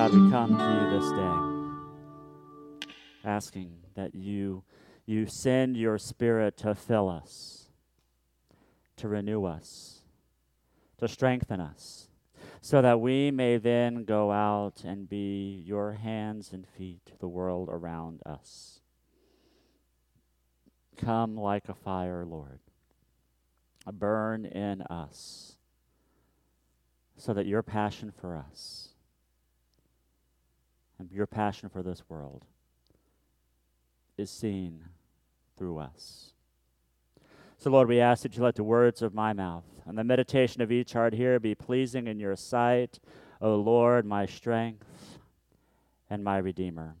God, we come to you this day asking that you you send your spirit to fill us to renew us, to strengthen us, so that we may then go out and be your hands and feet to the world around us. Come like a fire, Lord. Burn in us, so that your passion for us and your passion for this world is seen through us. So, Lord, we ask that you let the words of my mouth and the meditation of each heart here be pleasing in your sight, O Lord, my strength and my Redeemer.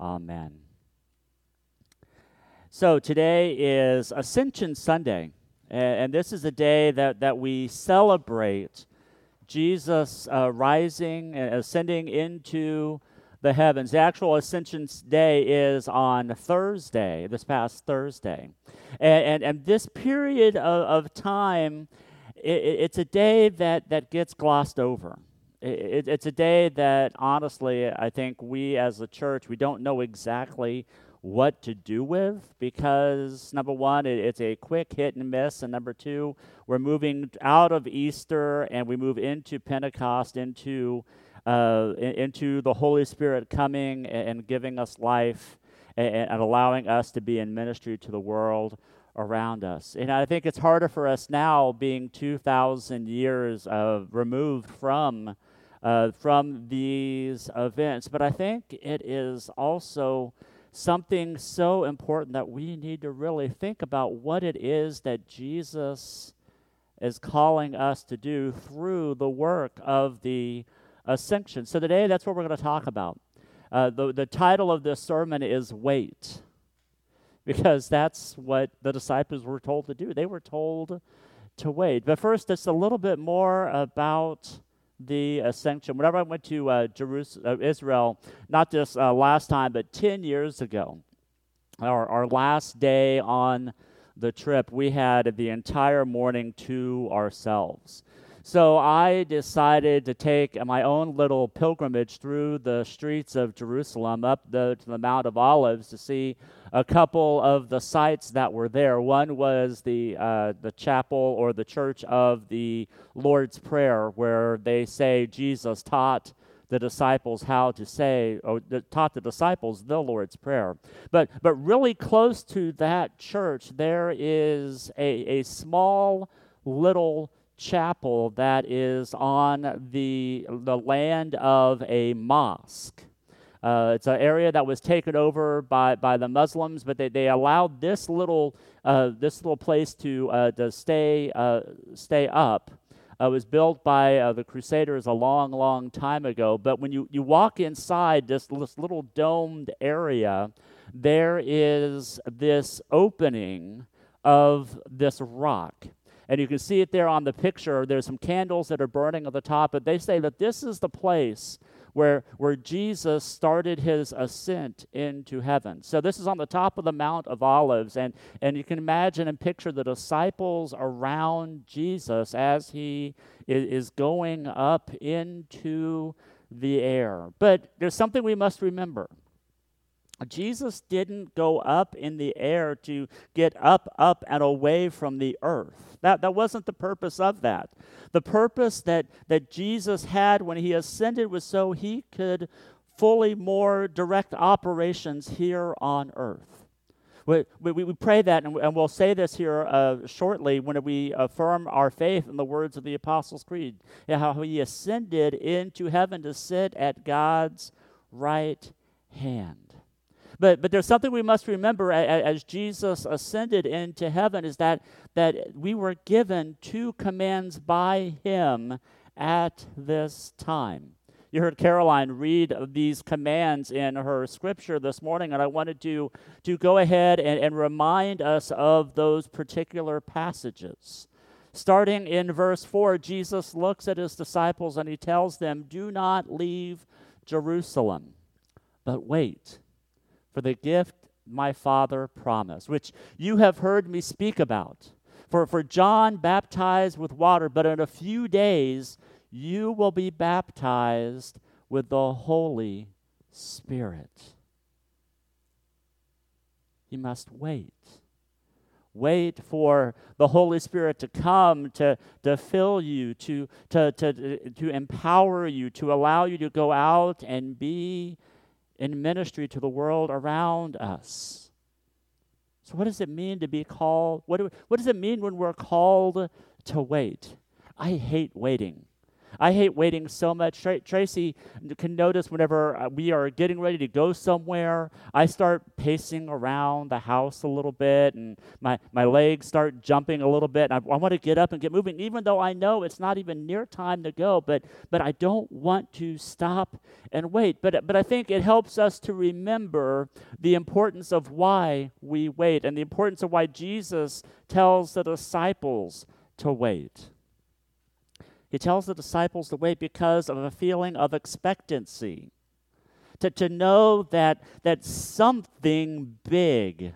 Amen. So, today is Ascension Sunday, and this is a day that, that we celebrate Jesus uh, rising and ascending into the heavens. The actual Ascension Day is on Thursday, this past Thursday. And, and, and this period of, of time, it, it's a day that, that gets glossed over. It, it's a day that, honestly, I think we as a church, we don't know exactly what to do with because number one it, it's a quick hit and miss and number two we're moving out of easter and we move into pentecost into uh, into the Holy Spirit coming and, giving us life and, and, allowing us to be in ministry to the world around us. And I think it's harder for us now, being 2,000 years of removed from. Uh, from these events, but I think it is also something so important that we need to really think about what it is that Jesus is calling us to do through the work of the ascension. So today, that's what we're going to talk about. Uh, the, the title of this sermon is Wait, because that's what the disciples were told to do. They were told to wait. But first, just a little bit more about the ascension. Whenever I went to uh, Jerusalem, uh, Israel, not just uh, last time, but 10 years ago, our, our last day on the trip, we had the entire morning to ourselves. So I decided to take my own little pilgrimage through the streets of Jerusalem up the, to the Mount of Olives to see a couple of the sites that were there. One was the, uh, the chapel or the church of the Lord's Prayer, where they say Jesus taught the disciples how to say, or taught the disciples the Lord's Prayer. But, but really close to that church, there is a, a small little chapel that is on the, the land of a mosque. Uh, it's an area that was taken over by, by the Muslims, but they, they allowed this little, uh, this little place to, uh, to stay, uh, stay up. Uh, it was built by uh, the Crusaders a long, long time ago. But when you, you walk inside this, this little domed area, there is this opening of this rock. And you can see it there on the picture. There's some candles that are burning at the top, but they say that this is the place where, where Jesus started his ascent into heaven. So this is on the top of the Mount of Olives, and, and you can imagine and picture the disciples around Jesus as he is going up into the air. But there's something we must remember. Jesus didn't go up in the air to get up, up, and away from the earth. That, that wasn't the purpose of that. The purpose that, that Jesus had when he ascended was so he could fully more direct operations here on earth. We, we, we pray that, and, and we'll say this here uh, shortly when we affirm our faith in the words of the Apostles' Creed, how he ascended into heaven to sit at God's right hand. But, but there's something we must remember as Jesus ascended into heaven is that, that we were given two commands by him at this time. You heard Caroline read these commands in her scripture this morning, and I wanted to, to go ahead and, and remind us of those particular passages. Starting in verse 4, Jesus looks at his disciples and he tells them, Do not leave Jerusalem, but wait for the gift my Father promised, which you have heard me speak about. For, for John baptized with water, but in a few days you will be baptized with the Holy Spirit. You must wait. Wait for the Holy Spirit to come to, to fill you, to, to, to, to empower you, to allow you to go out and be in ministry to the world around us. So, what does it mean to be called? What, do, what does it mean when we're called to wait? I hate waiting. I hate waiting so much. Tra- Tracy can notice whenever uh, we are getting ready to go somewhere, I start pacing around the house a little bit and my, my legs start jumping a little bit. I, I want to get up and get moving, even though I know it's not even near time to go, but, but I don't want to stop and wait. But, but I think it helps us to remember the importance of why we wait and the importance of why Jesus tells the disciples to wait. He tells the disciples to wait because of a feeling of expectancy. To, to know that, that something big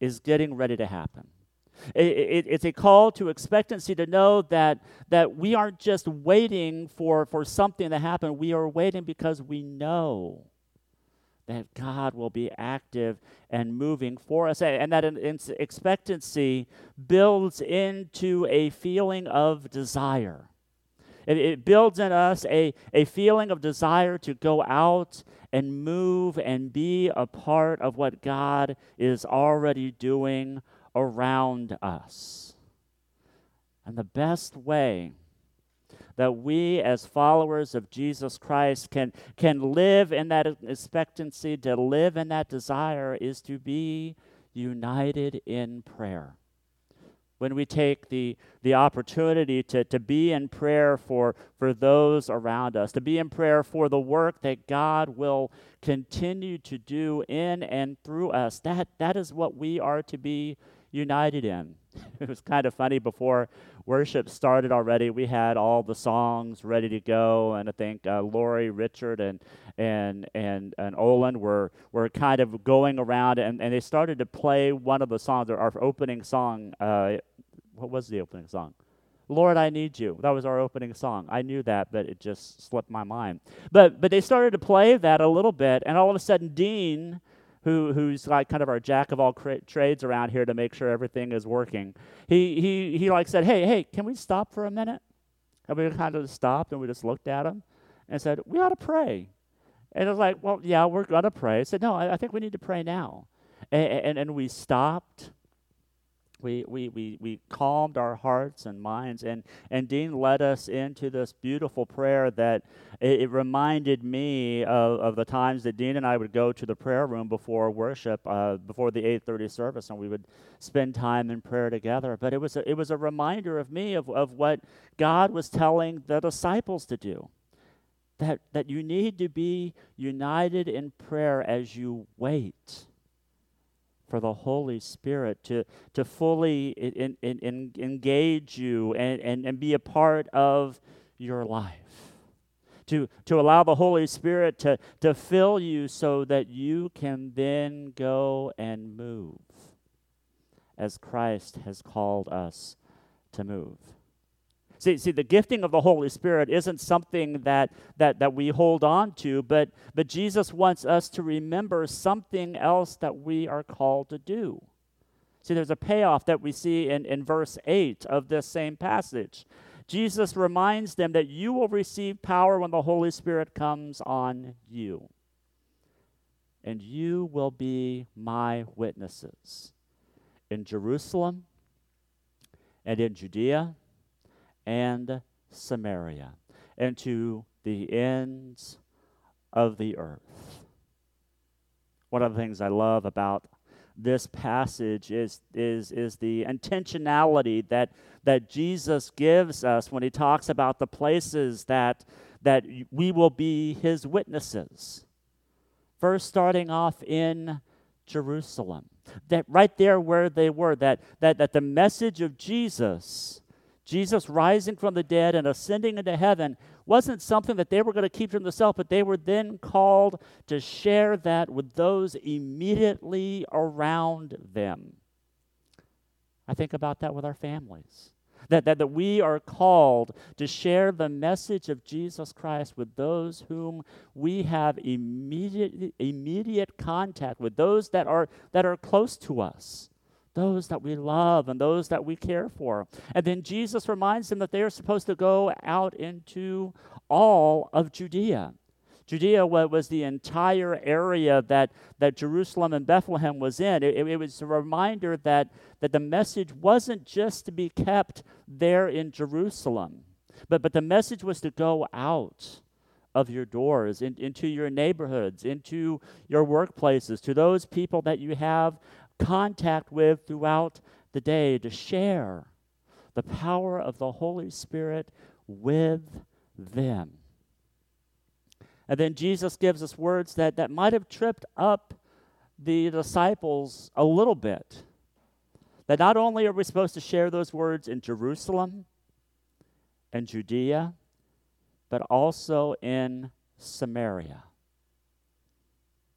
is getting ready to happen. It, it, it's a call to expectancy to know that, that we aren't just waiting for, for something to happen, we are waiting because we know that God will be active and moving for us. And that expectancy builds into a feeling of desire. It, it builds in us a, a feeling of desire to go out and move and be a part of what God is already doing around us. And the best way that we, as followers of Jesus Christ, can, can live in that expectancy, to live in that desire, is to be united in prayer when we take the, the opportunity to, to be in prayer for, for those around us, to be in prayer for the work that God will continue to do in and through us. That, that is what we are to be united in. it was kind of funny before worship started already. We had all the songs ready to go, and I think uh, Lori, Richard, and and and and Olin were were kind of going around, and, and they started to play one of the songs, our opening song. Uh, what was the opening song? Lord, I need you. That was our opening song. I knew that, but it just slipped my mind. But but they started to play that a little bit, and all of a sudden, Dean who, who's like kind of our jack of all cra- trades around here to make sure everything is working. He, he, he like said, hey, hey, can we stop for a minute? And we kind of stopped and we just looked at him and said, we ought to pray. And I was like, well, yeah, we're to pray. I said, no, I, I, think we need to pray now. And, and, and we stopped we, we, we, we calmed our hearts and minds, and, and Dean led us into this beautiful prayer that it, it reminded me of, of the times that Dean and I would go to the prayer room before worship, uh, before the 8.30 service, and we would spend time in prayer together. But it was a, it was a reminder of me of, of what God was telling the disciples to do. That, that you need to be united in prayer as you wait for the Holy Spirit to, to fully in, in, in, engage you and, and, and be a part of your life. To, to allow the Holy Spirit to, to fill you so that you can then go and move as Christ has called us to move. See, see, the gifting of the Holy Spirit isn't something that, that, that we hold on to, but, but Jesus wants us to remember something else that we are called to do. See, there's a payoff that we see in, in verse 8 of this same passage. Jesus reminds them that you will receive power when the Holy Spirit comes on you. And you will be my witnesses in Jerusalem and in Judea and Samaria, and to the ends of the earth. One of the things I love about this passage is, is, is the intentionality that, that Jesus gives us when he talks about the places that, that we will be his witnesses. First, starting off in Jerusalem. That right there where they were, that, that, that the message of Jesus, Jesus rising from the dead and ascending into heaven, wasn't something that they were going to keep to themselves, but they were then called to share that with those immediately around them. I think about that with our families. That, that, that we are called to share the message of Jesus Christ with those whom we have immediate, immediate contact with, those that are, that are close to us, those that we love and those that we care for. And then Jesus reminds them that they are supposed to go out into all of Judea. Judea was the entire area that, that Jerusalem and Bethlehem was in. It, it, was a reminder that, that the message wasn't just to be kept there in Jerusalem, but, but the message was to go out of your doors, in, into your neighborhoods, into your workplaces, to those people that you have contact with throughout the day, to share the power of the Holy Spirit with them. And then Jesus gives us words that, that might have tripped up the disciples a little bit. That not only are we supposed to share those words in Jerusalem and Judea, but also in Samaria.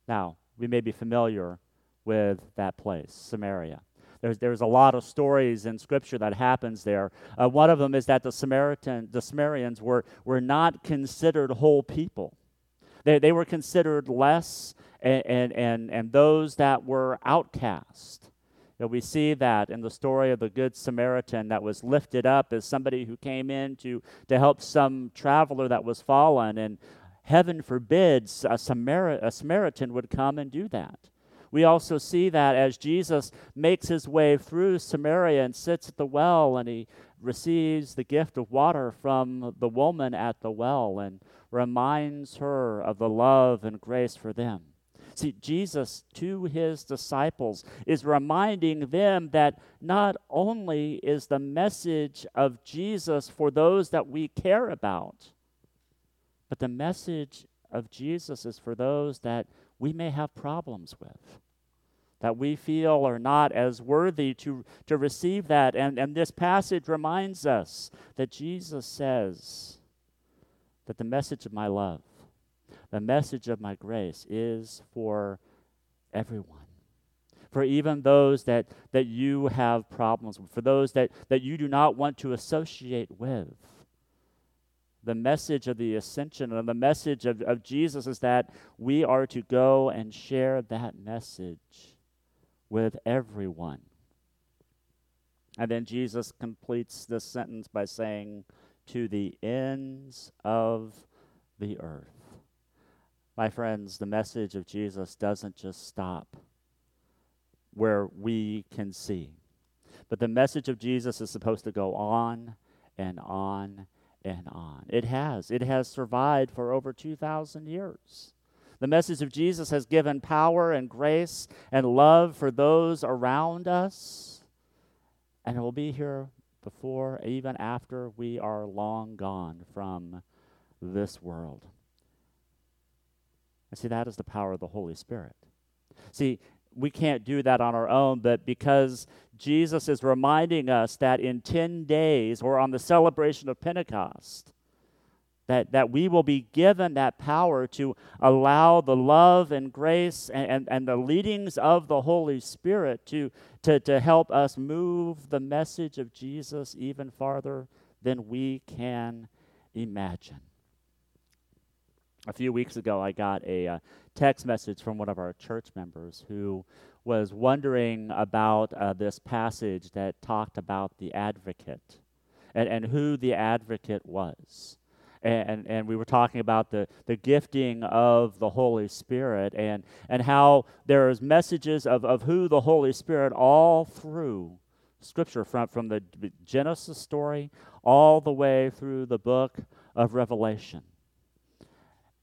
Now, we may be familiar with that place, Samaria. There's, there's a lot of stories in Scripture that happens there. Uh, one of them is that the Samaritan, the Samaritans were, were not considered whole people. They, they were considered less and, and, and, and those that were outcast. You know, we see that in the story of the Good Samaritan that was lifted up as somebody who came in to, to help some traveler that was fallen. And heaven forbids a, a Samaritan would come and do that. We also see that as Jesus makes his way through Samaria and sits at the well and he receives the gift of water from the woman at the well and reminds her of the love and grace for them. See, Jesus to his disciples is reminding them that not only is the message of Jesus for those that we care about, but the message of Jesus is for those that we may have problems with, that we feel are not as worthy to, to receive that. And, and this passage reminds us that Jesus says, that the message of my love, the message of my grace is for everyone. For even those that, that you have problems with, for those that, that you do not want to associate with. The message of the ascension and the message of, of Jesus is that we are to go and share that message with everyone. And then Jesus completes this sentence by saying, to the ends of the earth. My friends, the message of Jesus doesn't just stop where we can see, but the message of Jesus is supposed to go on and on and on. It has. It has survived for over 2,000 years. The message of Jesus has given power and grace and love for those around us, and it will be here before, even after we are long gone from this world. And see, that is the power of the Holy Spirit. See, we can't do that on our own, but because Jesus is reminding us that in 10 days or on the celebration of Pentecost, that, that we will be given that power to allow the love and grace and, and, and the leadings of the Holy Spirit to, to, to help us move the message of Jesus even farther than we can imagine. A few weeks ago, I got a uh, text message from one of our church members who was wondering about uh, this passage that talked about the advocate and, and who the advocate was and, and we were talking about the, the gifting of the Holy Spirit and, and how there's messages of, of who the Holy Spirit all through Scripture, from, from the Genesis story all the way through the book of Revelation.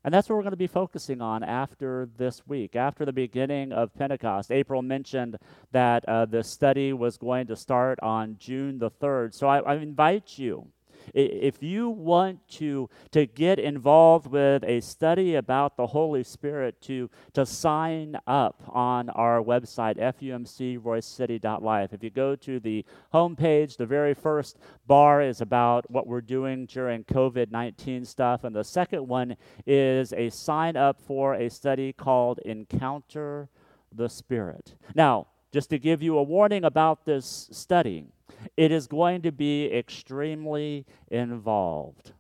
And that's what we're going to be focusing on after this week, after the beginning of Pentecost. April mentioned that uh, the study was going to start on June the 3rd. So I, I invite you if you want to, to get involved with a study about the Holy Spirit, to, to sign up on our website, fumcroycity.life. If you go to the homepage, the very first bar is about what we're doing during COVID 19 stuff. And the second one is a sign up for a study called Encounter the Spirit. Now, just to give you a warning about this study, it is going to be extremely involved.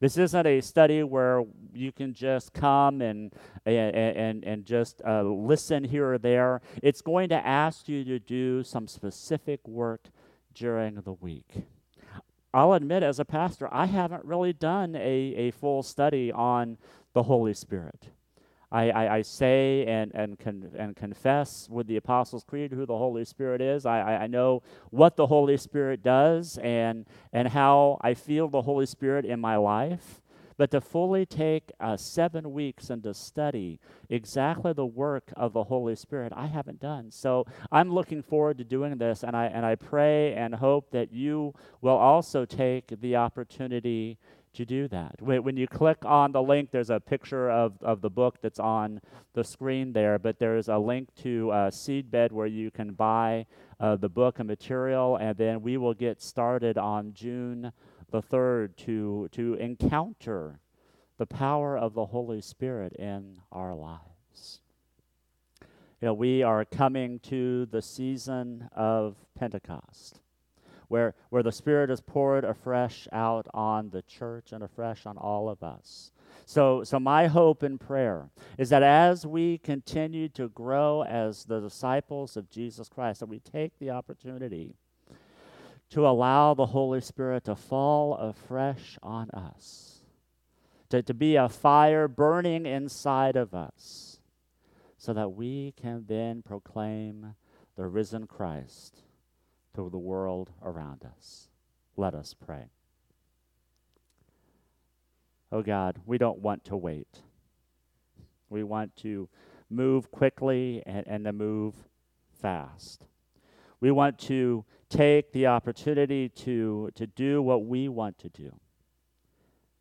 This isn't a study where you can just come and, and, and, and just uh, listen here or there. It's going to ask you to do some specific work during the week. I'll admit, as a pastor, I haven't really done a, a full study on the Holy Spirit. I, I, I, say and, and, con- and confess with the Apostles' Creed who the Holy Spirit is. I, I, I know what the Holy Spirit does and, and how I feel the Holy Spirit in my life. But to fully take uh, seven weeks and to study exactly the work of the Holy Spirit, I haven't done. So I'm looking forward to doing this, and I, and I pray and hope that you will also take the opportunity to do that. When you click on the link, there's a picture of, of the book that's on the screen there, but there's a link to a Seedbed where you can buy uh, the book and material, and then we will get started on June the 3rd to, to encounter the power of the Holy Spirit in our lives. You know, we are coming to the season of Pentecost where, where the Spirit is poured afresh out on the church and afresh on all of us. So, so my hope and prayer is that as we continue to grow as the disciples of Jesus Christ, that we take the opportunity to allow the Holy Spirit to fall afresh on us, to, to be a fire burning inside of us, so that we can then proclaim the risen Christ to the world around us. Let us pray. Oh God, we don't want to wait. We want to move quickly and, and to move fast. We want to take the opportunity to, to do what we want to do.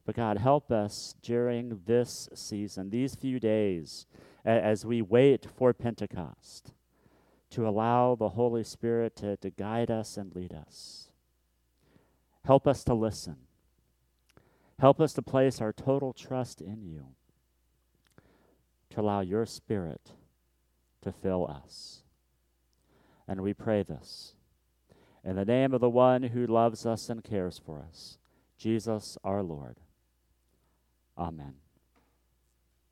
But God, help us during this season, these few days, as we wait for Pentecost to allow the Holy Spirit to, to guide us and lead us. Help us to listen. Help us to place our total trust in you, to allow your Spirit to fill us. And we pray this in the name of the one who loves us and cares for us, Jesus our Lord. Amen.